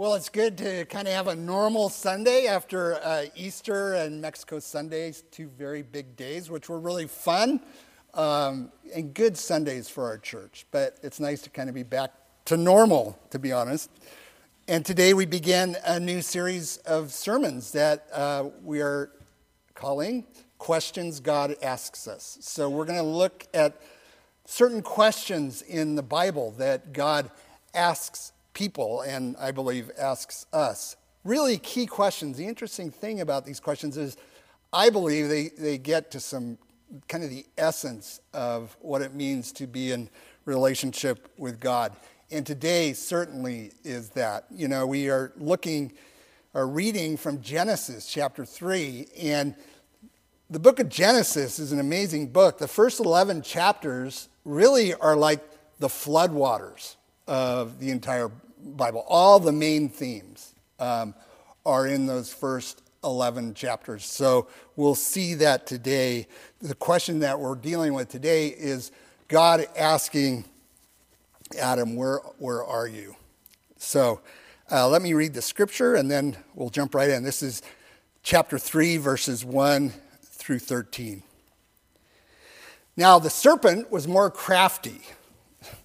Well, it's good to kind of have a normal Sunday after uh, Easter and Mexico Sundays, two very big days, which were really fun um, and good Sundays for our church. But it's nice to kind of be back to normal, to be honest. And today we begin a new series of sermons that uh, we are calling Questions God Asks Us. So we're going to look at certain questions in the Bible that God asks people and I believe asks us. Really key questions. The interesting thing about these questions is I believe they, they get to some kind of the essence of what it means to be in relationship with God. And today certainly is that. You know, we are looking or reading from Genesis chapter 3 and the book of Genesis is an amazing book. The first 11 chapters really are like the floodwaters of the entire Bible. All the main themes um, are in those first 11 chapters. So we'll see that today. The question that we're dealing with today is God asking Adam, Where, where are you? So uh, let me read the scripture and then we'll jump right in. This is chapter 3, verses 1 through 13. Now the serpent was more crafty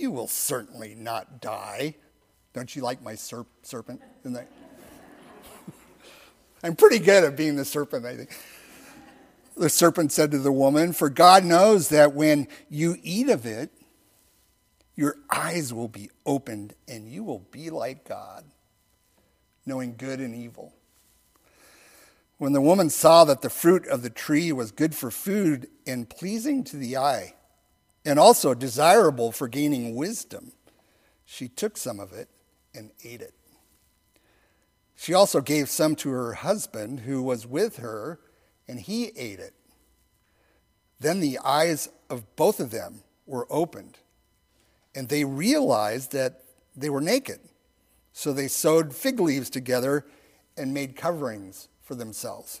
You will certainly not die. Don't you like my serp- serpent? I'm pretty good at being the serpent, I think. The serpent said to the woman, For God knows that when you eat of it, your eyes will be opened and you will be like God, knowing good and evil. When the woman saw that the fruit of the tree was good for food and pleasing to the eye, and also desirable for gaining wisdom, she took some of it and ate it. She also gave some to her husband who was with her, and he ate it. Then the eyes of both of them were opened, and they realized that they were naked. So they sewed fig leaves together and made coverings for themselves.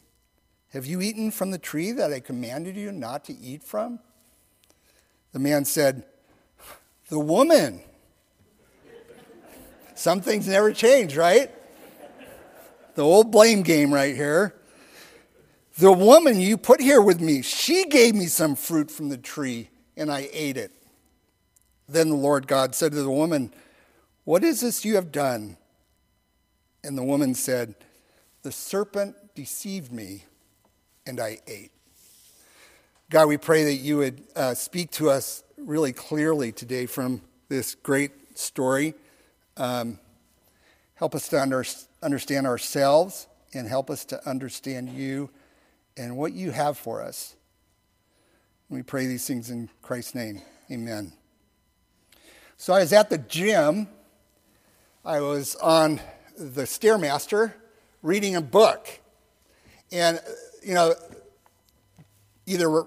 Have you eaten from the tree that I commanded you not to eat from? The man said, The woman. Some things never change, right? The old blame game right here. The woman you put here with me, she gave me some fruit from the tree, and I ate it. Then the Lord God said to the woman, What is this you have done? And the woman said, The serpent deceived me and I ate. God, we pray that you would uh, speak to us really clearly today from this great story. Um, help us to under, understand ourselves and help us to understand you and what you have for us. We pray these things in Christ's name. Amen. So I was at the gym. I was on the Stairmaster reading a book. And you know, either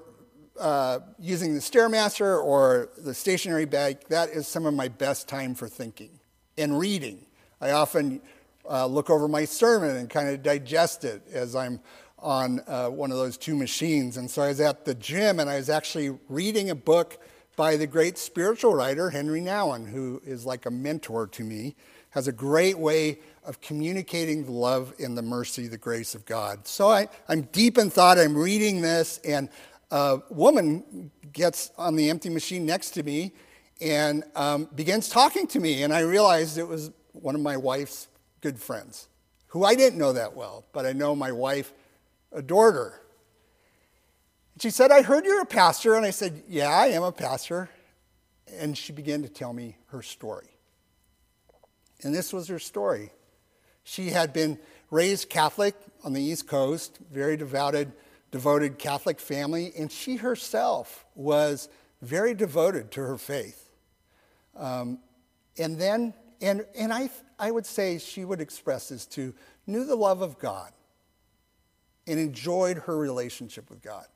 uh, using the Stairmaster or the stationary bag, that is some of my best time for thinking and reading. I often uh, look over my sermon and kind of digest it as I'm on uh, one of those two machines. And so I was at the gym and I was actually reading a book by the great spiritual writer Henri Nouwen, who is like a mentor to me, has a great way of communicating the love and the mercy, the grace of God. So I, I'm deep in thought. I'm reading this, and a woman gets on the empty machine next to me, and um, begins talking to me. And I realized it was one of my wife's good friends, who I didn't know that well, but I know my wife adored her. And she said, I heard you're a pastor. And I said, Yeah, I am a pastor. And she began to tell me her story. And this was her story. She had been raised Catholic on the East Coast, very devoted, devoted Catholic family, and she herself was very devoted to her faith. Um, and then, and, and I, I would say she would express this too, knew the love of God and enjoyed her relationship with God.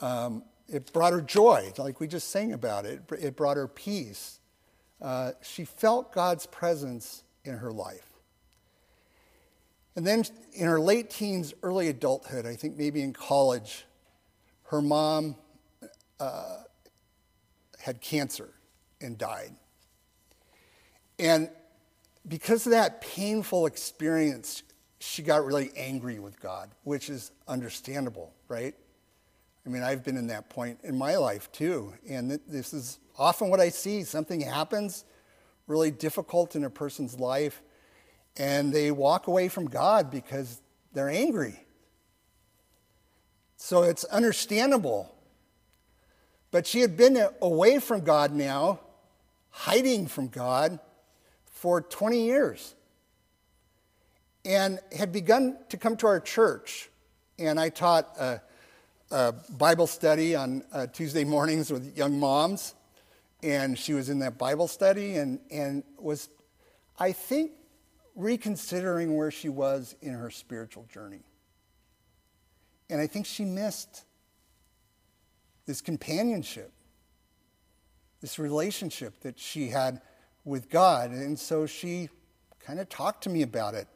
Um, it brought her joy, like we just sang about it. It brought her peace. Uh, she felt God's presence in her life. And then in her late teens, early adulthood, I think maybe in college, her mom uh, had cancer and died. And because of that painful experience, she got really angry with God, which is understandable, right? I mean, I've been in that point in my life too. And this is often what I see. Something happens really difficult in a person's life, and they walk away from God because they're angry. So it's understandable. But she had been away from God now, hiding from God for 20 years, and had begun to come to our church. And I taught a, a Bible study on uh, Tuesday mornings with young moms and she was in that Bible study and, and was, I think, reconsidering where she was in her spiritual journey. And I think she missed this companionship, this relationship that she had with God. And so she kind of talked to me about it.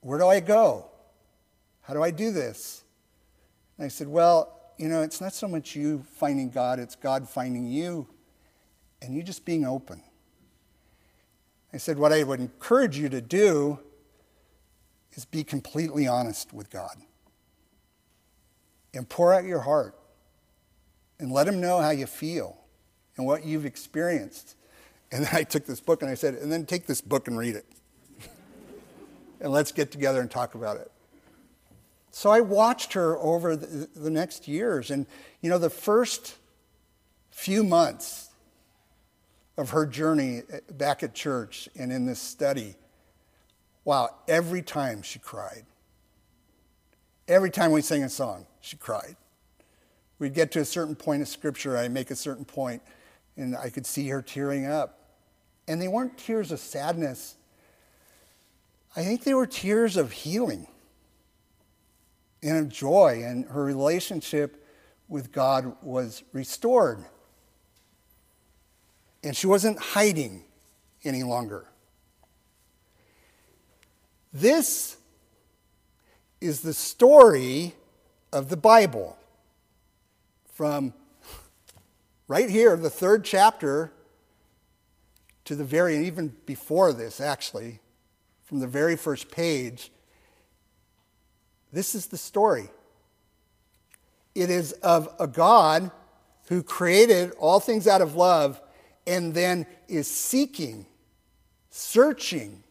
Where do I go? How do I do this? And I said, Well, you know, it's not so much you finding God, it's God finding you and you just being open. I said, what I would encourage you to do is be completely honest with God and pour out your heart and let Him know how you feel and what you've experienced. And then I took this book and I said, and then take this book and read it. and let's get together and talk about it. So I watched her over the, the next years. And, you know, the first few months of her journey eh, back at church and in this study, wow, every time she cried. Every time we sang a song, she cried. We'd get to a certain point of scripture, I'd make a certain point, and I could see her tearing up. And they weren't tears of sadness, I think they were tears of healing and of joy, and her relationship with God was restored. And she wasn't hiding any longer. This is the story of the Bible from right here, the third chapter, to the very, even before this, actually, from the very first page this is the story. It is of a God who created all things out of love and then is seeking, searching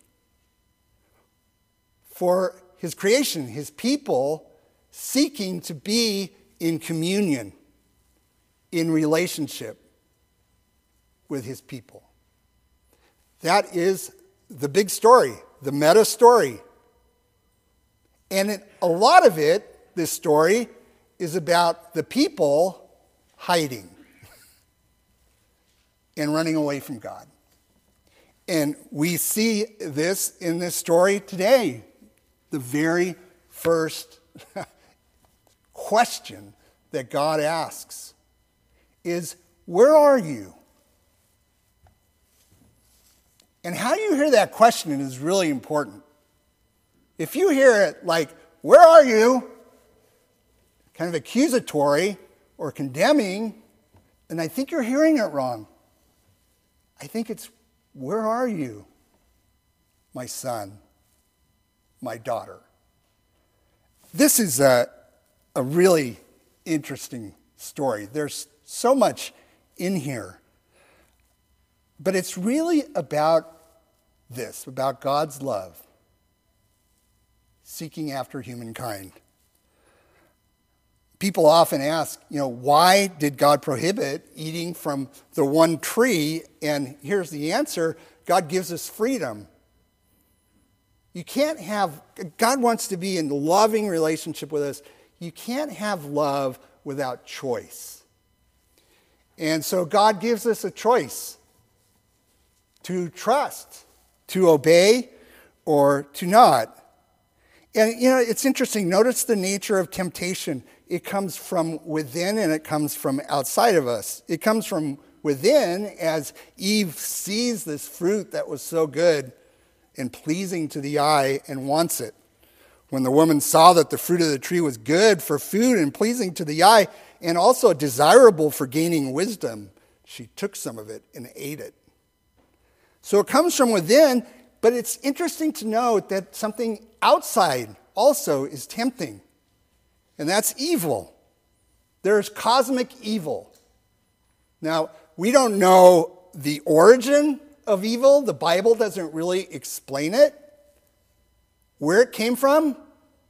for his creation, his people, seeking to be in communion, in relationship with his people. That is the big story, the meta story and it, a lot of it, this story, is about the people hiding and running away from God. And we see this in this story today. The very first question that God asks is, Where are you? And how you hear that question is really important. If you hear it like, Where are you? kind of accusatory or condemning, then I think you're hearing it wrong. I think it's, Where are you, my son, my daughter? This is a, a really interesting story. There's so much in here. But it's really about this, about God's love, seeking after humankind. People often ask, you know, why did God prohibit eating from the one tree? And here's the answer God gives us freedom. You can't have, God wants to be in loving relationship with us. You can't have love without choice. And so God gives us a choice to trust, to obey, or to not. And you know, it's interesting. Notice the nature of temptation. It comes from within and it comes from outside of us. It comes from within as Eve sees this fruit that was so good and pleasing to the eye and wants it. When the woman saw that the fruit of the tree was good for food and pleasing to the eye and also desirable for gaining wisdom, she took some of it and ate it. So it comes from within, but it's interesting to note that something outside also is tempting, and that's evil. There's cosmic evil. Now, we don't know the origin of evil. The Bible doesn't really explain it, where it came from.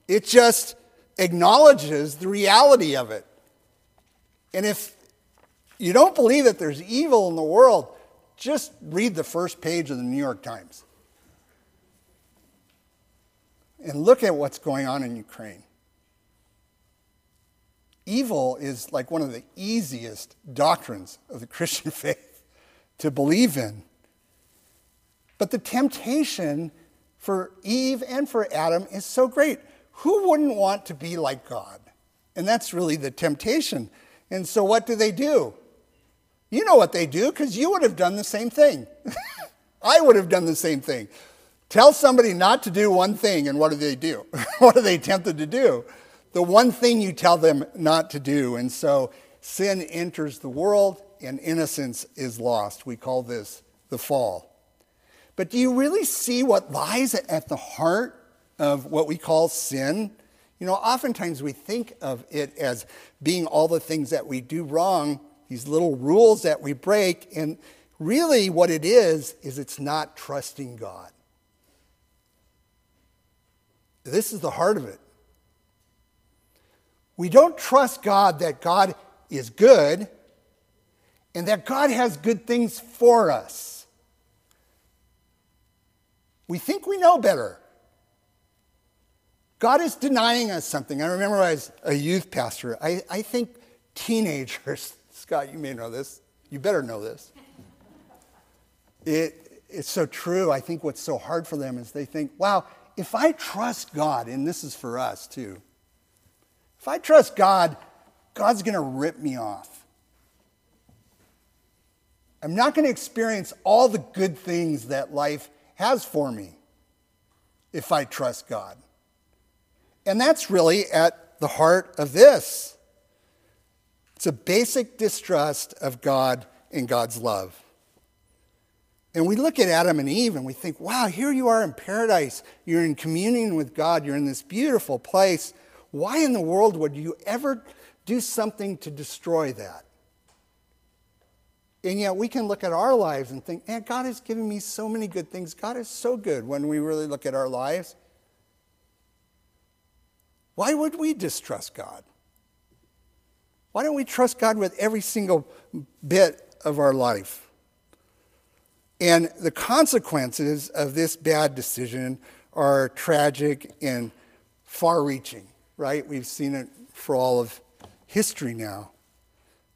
It just acknowledges the reality of it. And if you don't believe that there's evil in the world, just read the first page of the New York Times and look at what's going on in Ukraine. Evil is like one of the easiest doctrines of the Christian faith to believe in. But the temptation for Eve and for Adam is so great. Who wouldn't want to be like God? And that's really the temptation. And so, what do they do? You know what they do because you would have done the same thing. I would have done the same thing. Tell somebody not to do one thing, and what do they do? what are they tempted to do? The one thing you tell them not to do. And so, sin enters the world, and innocence is lost. We call this the fall. But do you really see what lies at the heart of what we call sin? You know, oftentimes we think of it as being all the things that we do wrong, these little rules that we break, and really what it is, is it's not trusting God. This is the heart of it. We don't trust God that God is good and that God has good things for us. We think we know better. God is denying us something. I remember as a youth pastor, I, I think teenagers, Scott, you may know this, you better know this. It, it's so true. I think what's so hard for them is they think, wow, if I trust God, and this is for us too, if I trust God, God's going to rip me off. I'm not going to experience all the good things that life has for me if I trust God. And that's really at the heart of this. It's a basic distrust of God and God's love. And we look at Adam and Eve and we think, wow, here you are in paradise. You're in communion with God. You're in this beautiful place. Why in the world would you ever do something to destroy that? And yet we can look at our lives and think, man, God has given me so many good things. God is so good when we really look at our lives. Why would we distrust God? Why don't we trust God with every single bit of our life? And the consequences of this bad decision are tragic and far reaching, right? We've seen it for all of history now.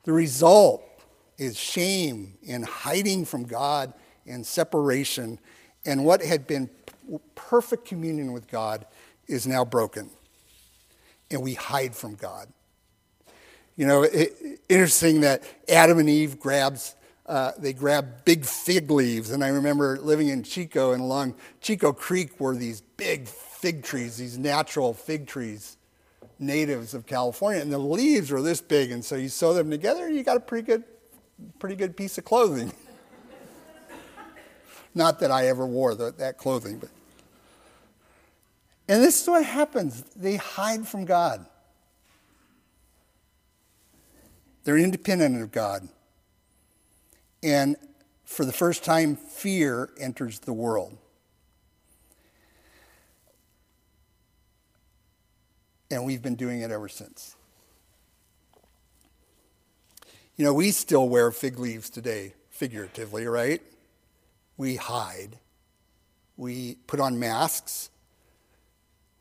The result is shame and hiding from God and separation. And what had been perfect communion with God is now broken. And we hide from God. You know, it, interesting that Adam and Eve grabs uh, they grab big fig leaves. And I remember living in Chico, and along Chico Creek were these big fig trees, these natural fig trees, natives of California. And the leaves were this big, and so you sew them together, and you got a pretty good pretty good piece of clothing. Not that I ever wore the, that clothing, but. And this is what happens they hide from God, they're independent of God. And for the first time, fear enters the world. And we've been doing it ever since. You know, we still wear fig leaves today, figuratively, right? We hide. We put on masks.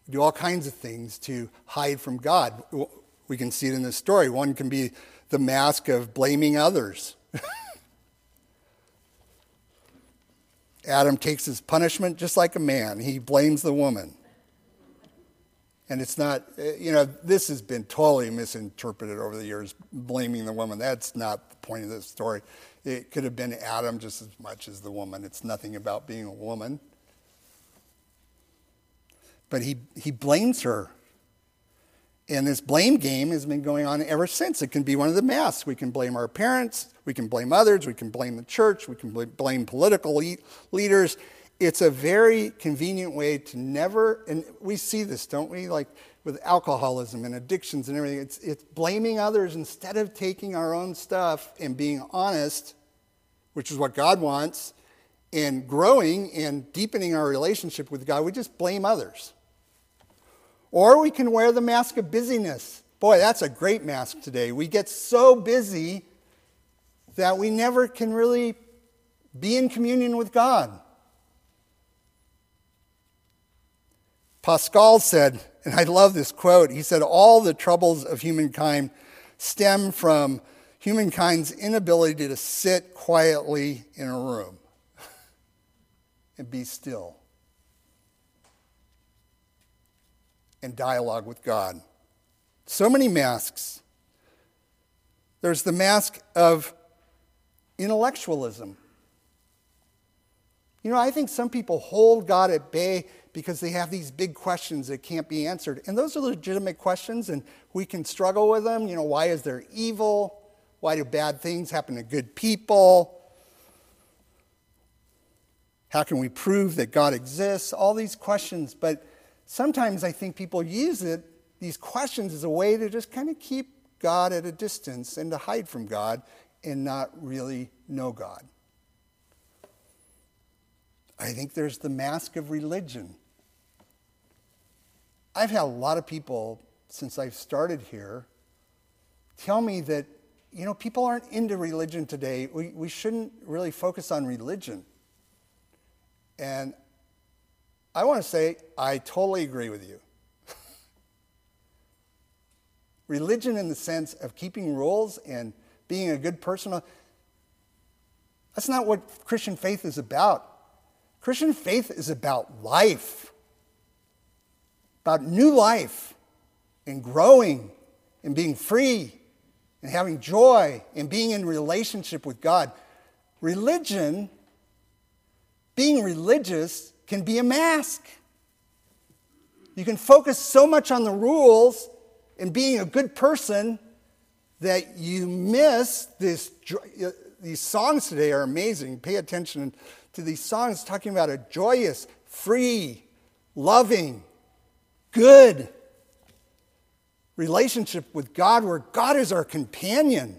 We do all kinds of things to hide from God. We can see it in this story. One can be the mask of blaming others. Adam takes his punishment just like a man. He blames the woman. And it's not, uh, you know, this has been totally misinterpreted over the years, blaming the woman. That's not the point of this story. It could have been Adam just as much as the woman. It's nothing about being a woman. But he, he blames her. And this blame game has been going on ever since. It can be one of the masks. We can blame our parents, we can blame others, we can blame the church, we can blame political leaders it's a very convenient way to never, and we see this, don't we? Like with alcoholism and addictions and everything, it's, it's blaming others instead of taking our own stuff and being honest, which is what God wants, and growing and deepening our relationship with God. We just blame others. Or we can wear the mask of busyness. Boy, that's a great mask today. We get so busy that we never can really be in communion with God. Pascal said, and I love this quote, he said, All the troubles of humankind stem from humankind's inability to sit quietly in a room and be still and dialogue with God. So many masks. There's the mask of intellectualism. You know, I think some people hold God at bay because they have these big questions that can't be answered. And those are legitimate questions, and we can struggle with them. You know, why is there evil? Why do bad things happen to good people? How can we prove that God exists? All these questions. But sometimes I think people use it, these questions, as a way to just kind of keep God at a distance and to hide from God and not really know God. I think there's the mask of religion. I've had a lot of people since I've started here tell me that, you know, people aren't into religion today. We, we shouldn't really focus on religion. And I want to say, I totally agree with you. religion, in the sense of keeping rules and being a good person, that's not what Christian faith is about. Christian faith is about life about new life and growing and being free and having joy and being in relationship with God. Religion, being religious, can be a mask. You can focus so much on the rules and being a good person that you miss this. Uh, these songs today are amazing. Pay attention to these songs talking about a joyous, free, loving, good relationship with God where God is our companion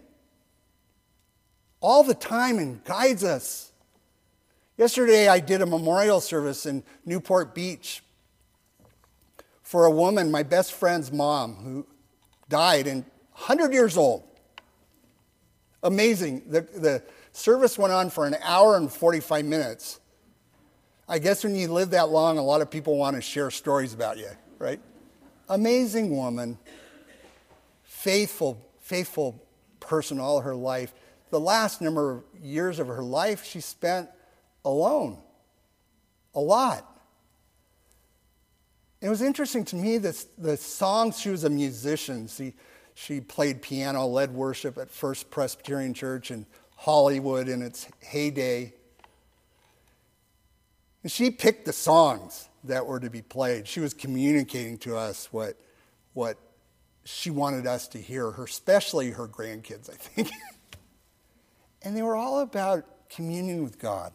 all the time and guides us. Yesterday, I did a memorial service in Newport Beach for a woman, my best friend's mom, who died and 100 years old. Amazing. The, the service went on for an hour and 45 minutes. I guess when you live that long, a lot of people want to share stories about you right? Amazing woman, faithful, faithful person all her life. The last number of years of her life she spent alone, a lot. It was interesting to me that the songs, she was a musician. She, she played piano, led worship at First Presbyterian Church in Hollywood in its heyday. And she picked the songs that were to be played. She was communicating to us what, what she wanted us to hear, her, especially her grandkids, I think. and they were all about communion with God,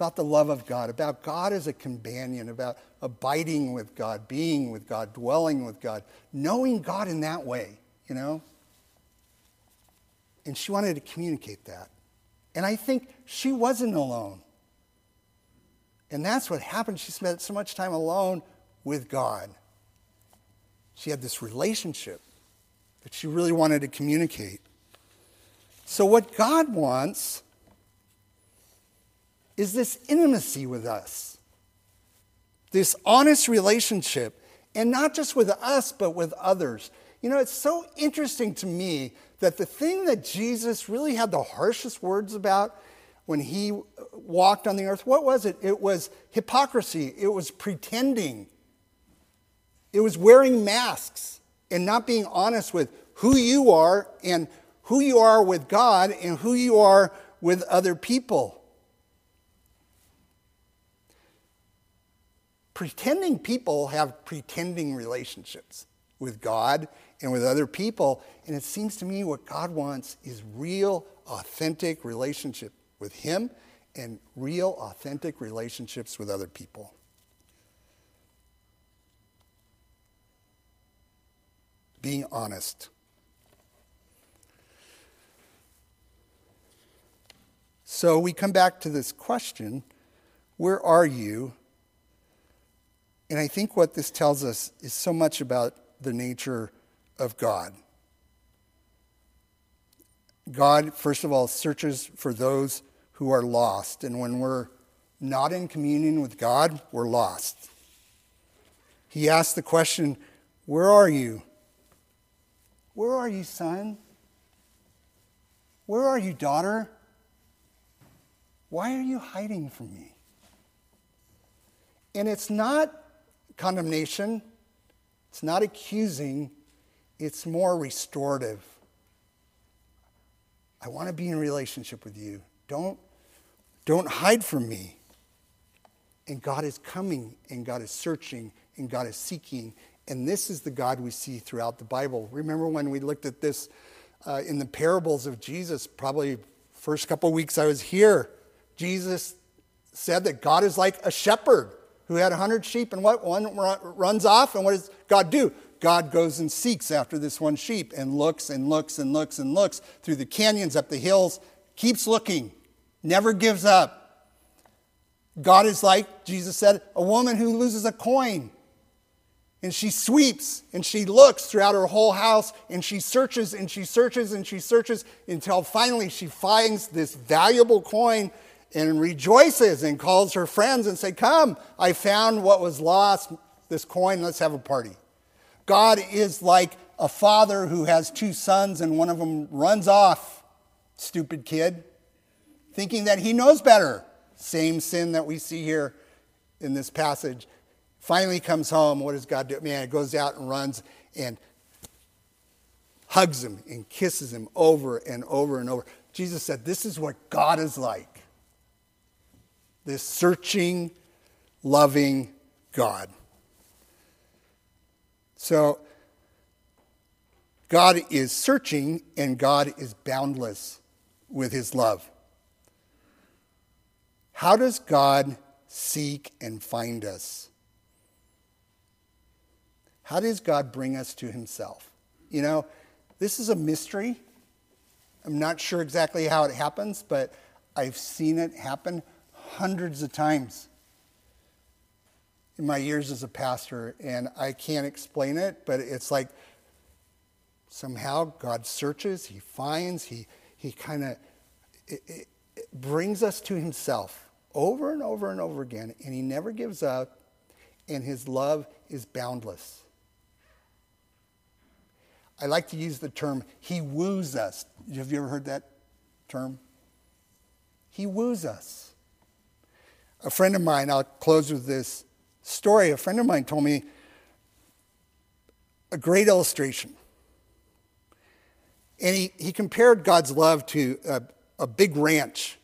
about the love of God, about God as a companion, about abiding with God, being with God, dwelling with God, knowing God in that way, you know? And she wanted to communicate that. And I think she wasn't alone. And that's what happened. She spent so much time alone with God. She had this relationship that she really wanted to communicate. So, what God wants is this intimacy with us, this honest relationship, and not just with us, but with others. You know, it's so interesting to me that the thing that Jesus really had the harshest words about when he walked on the earth, what was it? It was hypocrisy, it was pretending, it was wearing masks and not being honest with who you are and who you are with God and who you are with other people. Pretending people have pretending relationships with God and with other people. And it seems to me what God wants is real, authentic relationship with Him and real, authentic relationships with other people. Being honest. So we come back to this question where are you? And I think what this tells us is so much about the nature of God. God, first of all, searches for those who are lost. And when we're not in communion with God, we're lost. He asks the question, Where are you? Where are you, son? Where are you, daughter? Why are you hiding from me? And it's not condemnation, it's not accusing, it's more restorative. I want to be in relationship with you. Don't, don't hide from me. And God is coming, and God is searching, and God is seeking. And this is the God we see throughout the Bible. Remember when we looked at this uh, in the parables of Jesus, probably first couple weeks I was here, Jesus said that God is like a shepherd who had a hundred sheep, and what? One runs off, and what does God do? God goes and seeks after this one sheep and looks and looks and looks and looks through the canyons, up the hills, keeps looking, never gives up. God is like, Jesus said, a woman who loses a coin. And she sweeps and she looks throughout her whole house and she searches and she searches and she searches until finally she finds this valuable coin and rejoices and calls her friends and say, "Come, I found what was lost, this coin, let's have a party." God is like a father who has two sons and one of them runs off, stupid kid, thinking that he knows better. Same sin that we see here in this passage. Finally comes home. What does God do? Man, it goes out and runs and hugs him and kisses him over and over and over. Jesus said, This is what God is like. This searching, loving God. So, God is searching and God is boundless with his love. How does God seek and find us? How does God bring us to himself? You know, this is a mystery. I'm not sure exactly how it happens, but I've seen it happen hundreds of times in my years as a pastor, and I can't explain it, but it's like somehow God searches, He finds, He, he kind of brings us to Himself over and over and over again, and He never gives up, and His love is boundless. I like to use the term, He woos us. Have you ever heard that term? He woos us. A friend of mine, I'll close with this story, a friend of mine told me a great illustration. And he, he compared God's love to a, a big ranch.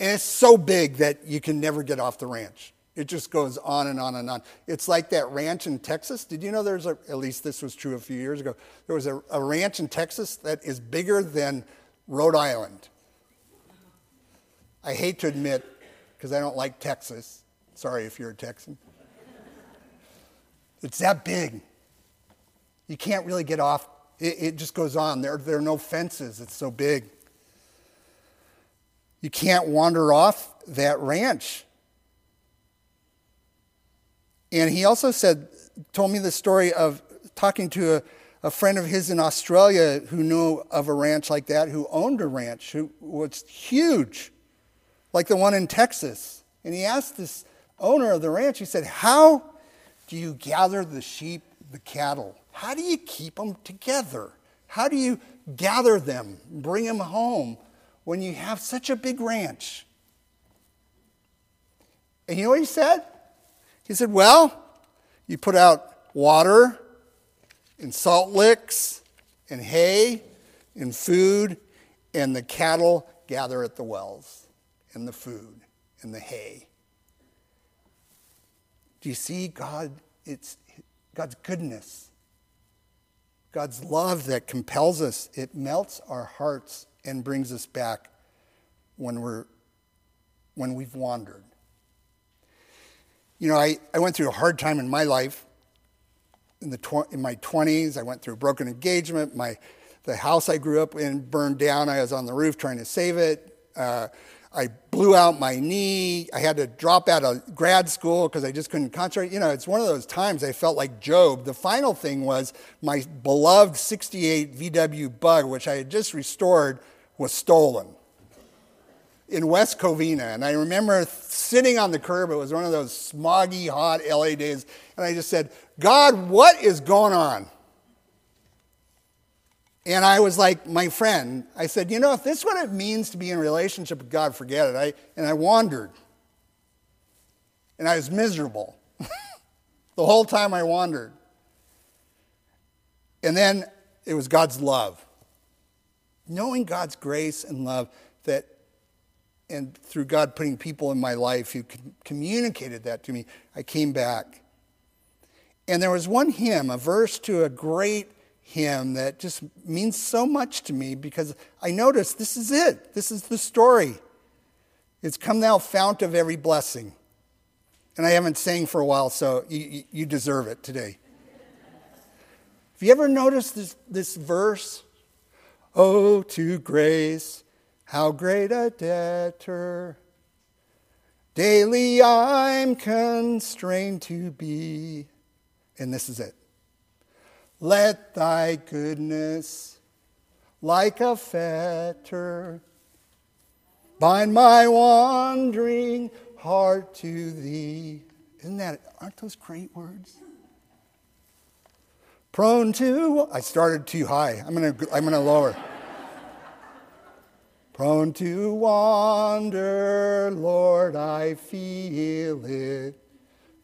And it's so big that you can never get off the ranch. It just goes on and on and on. It's like that ranch in Texas. Did you know there's a, at least this was true a few years ago, there was a, a ranch in Texas that is bigger than Rhode Island. I hate to admit, because I don't like Texas, Sorry if you're a Texan. It's that big. You can't really get off It, it just goes on. There, there are no fences, it's so big. You can't wander off that ranch. And he also said, told me the story of talking to a, a friend of his in Australia who knew of a ranch like that, who owned a ranch, who was huge, like the one in Texas. And he asked this owner of the ranch, he said, How do you gather the sheep, the cattle? How do you keep them together? How do you gather them, bring them home when you have such a big ranch? And you know what he said? He said, Well, you put out water and salt licks and hay and food, and the cattle gather at the wells and the food and the hay. Do you see God? It's God's goodness, God's love that compels us. It melts our hearts and brings us back when we're when we've wandered. You know, I, I went through a hard time in my life. In, the tw- in my 20s, I went through a broken engagement. My, the house I grew up in burned down. I was on the roof trying to save it. Uh, I blew out my knee. I had to drop out of grad school because I just couldn't concentrate. You know, it's one of those times I felt like Job. The final thing was my beloved 68 VW bug, which I had just restored, was stolen in West Covina. And I remember sitting on the curb. It was one of those smoggy, hot LA days. And I just said, God, what is going on? And I was like, my friend, I said, you know, if this is what it means to be in relationship with God, forget it. I, and I wandered. And I was miserable the whole time I wandered. And then it was God's love. Knowing God's grace and love that and through God putting people in my life who communicated that to me, I came back. And there was one hymn, a verse to a great hymn that just means so much to me because I noticed this is it. This is the story. It's come thou fount of every blessing. And I haven't sang for a while, so you, you deserve it today. Have you ever noticed this, this verse? Oh, to grace how great a debtor daily I'm constrained to be. And this is it. Let thy goodness, like a fetter, bind my wandering heart to thee. Isn't that, aren't those great words? Prone to, I started too high. I'm going to I'm going to lower prone to wander, Lord, I feel it.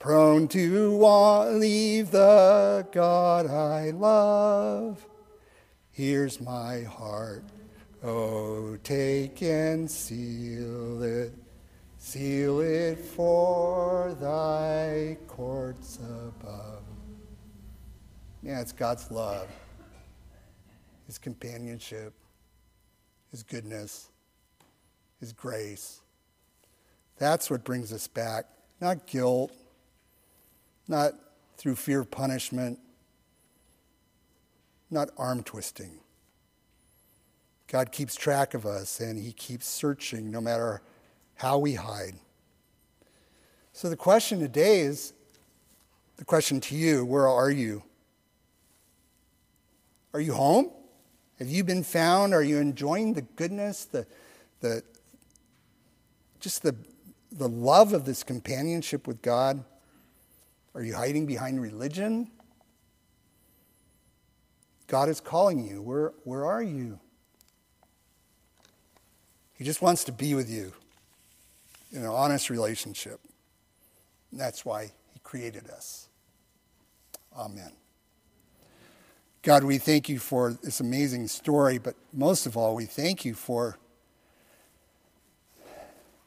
Prone to want leave the God I love. Here's my heart. Oh, take and seal it. Seal it for thy courts above. Yeah, it's God's love, His companionship, his goodness, His grace. That's what brings us back, not guilt, not through fear of punishment, not arm twisting. God keeps track of us and He keeps searching no matter how we hide. So the question today is the question to you where are you? Are you home? Have you been found? Are you enjoying the goodness, the, the, just the, the love of this companionship with God? Are you hiding behind religion? God is calling you. Where, where are you? He just wants to be with you in an honest relationship. And that's why He created us. Amen. God, we thank you for this amazing story, but most of all, we thank you for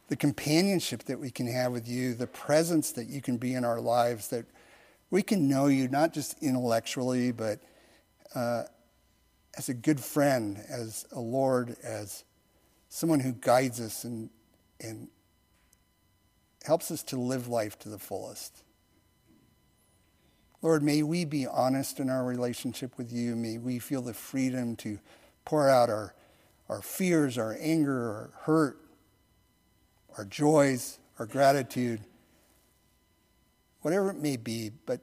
the companionship that we can have with you, the presence that you can be in our lives, that we can know you not just intellectually, but uh, as a good friend, as a Lord, as someone who guides us and, and helps us to live life to the fullest. Lord, may we be honest in our relationship with you. May we feel the freedom to pour out our, our fears, our anger, our hurt, our joys, our gratitude, whatever it may be, but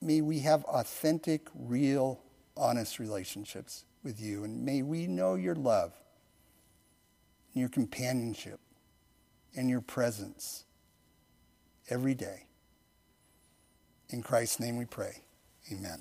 may we have authentic, real, honest relationships with you. And may we know your love, and your companionship, and your presence every day. In Christ's name we pray. Amen.